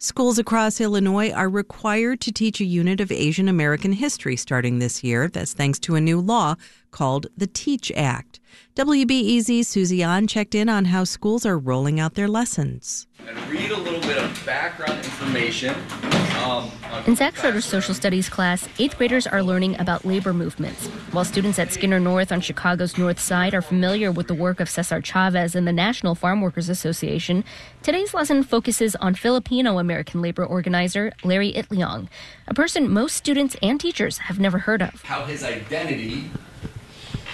Schools across Illinois are required to teach a unit of Asian American history starting this year. That's thanks to a new law called the TEAACH Act. WBEZ Susie An checked in on how schools are rolling out their lessons. And read a little bit of background information. In Zach Schroeder's social studies class, eighth graders are learning about labor movements, while students at Skinner North on Chicago's North Side are familiar with the work of Cesar Chavez and the National Farm Workers Association. Today's lesson focuses on Filipino American labor organizer Larry Itliong, a person most students and teachers have never heard of. how his identity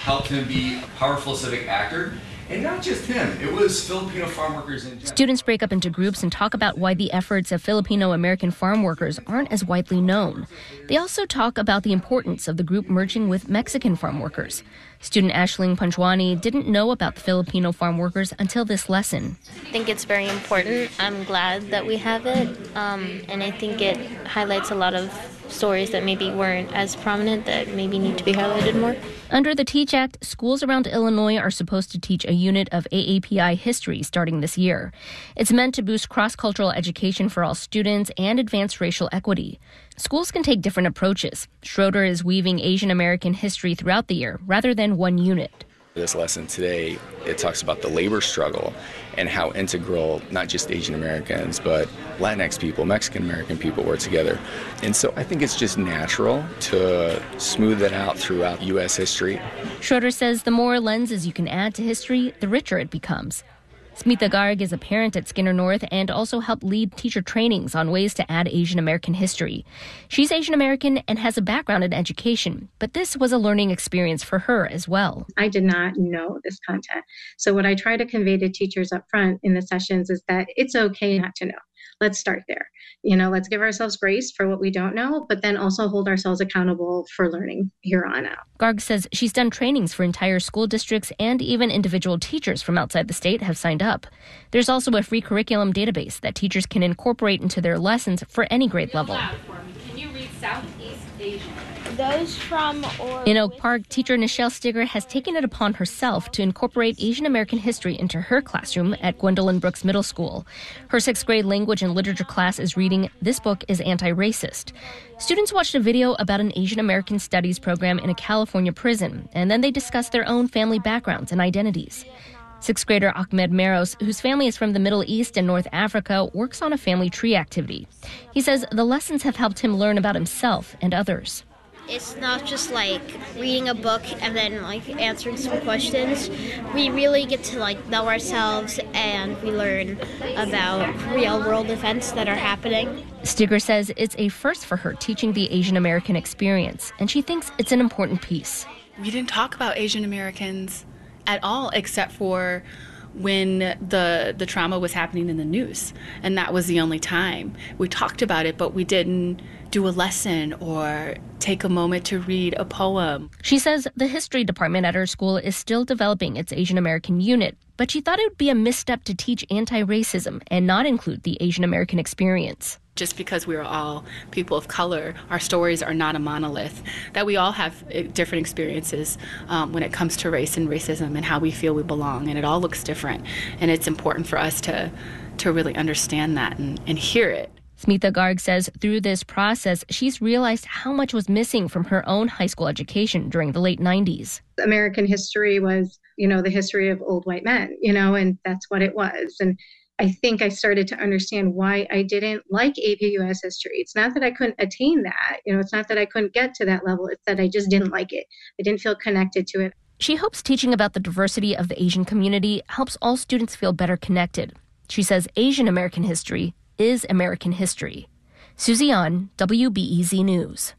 helped him be a powerful civic actor. And not just him, it was Filipino farm workers in general. Students break up into groups and talk about why the efforts of Filipino American farm workers aren't as widely known. They also talk about the importance of the group merging with Mexican farm workers. Student Ashling Panchwani didn't know about the Filipino farm workers until this lesson. I think it's very important. I'm glad that we have it, um, and I think it highlights a lot of stories that maybe weren't as prominent that maybe need to be highlighted more. Under the TEAACH Act, schools around Illinois are supposed to teach a unit of AAPI history starting this year. It's meant to boost cross cultural education for all students and advance racial equity. Schools can take different approaches. Schroeder is weaving Asian American history throughout the year rather than one unit. This lesson today, it talks about the labor struggle and how integral not just Asian Americans, but Latinx people, Mexican American people were together. And so I think it's just natural to smooth that out throughout U.S. history. Schroeder says the more lenses you can add to history, the richer it becomes. Smita Garg is a parent at Skinner North and also helped lead teacher trainings on ways to add Asian American history. She's Asian American and has a background in education, but this was a learning experience for her as well. I did not know this content. So, what I try to convey to teachers up front in the sessions is that it's okay not to know. Let's start there. You know, let's give ourselves grace for what we don't know, but then also hold ourselves accountable for learning here on out. Garg says she's done trainings for entire school districts and even individual teachers from outside the state have signed up. There's also a free curriculum database that teachers can incorporate into their lessons for any grade level. Those from In Oak Park, teacher Nichelle Stigger has taken it upon herself to incorporate Asian American history into her classroom at Gwendolyn Brooks Middle School. Her sixth grade language and literature class is reading This Book is Anti Racist. Students watched a video about an Asian American studies program in a California prison, and then they discussed their own family backgrounds and identities. Sixth grader Ahmed Meros, whose family is from the Middle East and North Africa, works on a family tree activity. He says the lessons have helped him learn about himself and others. it's not just like reading a book and then like answering some questions. We really get to like know ourselves and we learn about real world events that are happening. Stigger says it's a first for her teaching the Asian American experience, and she thinks it's an important piece. We didn't talk about Asian Americans at all, except for when the the trauma was happening in the news, and that was the only time we talked about it. But we didn't do a lesson or take a moment to read a poem. She says the history department at her school is still developing its Asian American unit, but she thought it would be a misstep to teach anti racism and not include the Asian American experience. Just because we're all people of color, our stories are not a monolith. That we all have uh, different experiences um, when it comes to race and racism and how we feel we belong, and it all looks different. And it's important for us to to really understand that and, and hear it. Smita Garg says through this process, she's realized how much was missing from her own high school education during the late 90s. American history was, you know, the history of old white men, you know, and that's what it was. And I think I started to understand why I didn't like AP US history. It's not that I couldn't attain that, you know, it's not that I couldn't get to that level, it's that I just didn't like it. I didn't feel connected to it. She hopes teaching about the diversity of the Asian community helps all students feel better connected. She says Asian American history is American history. Susie An, WBEZ News.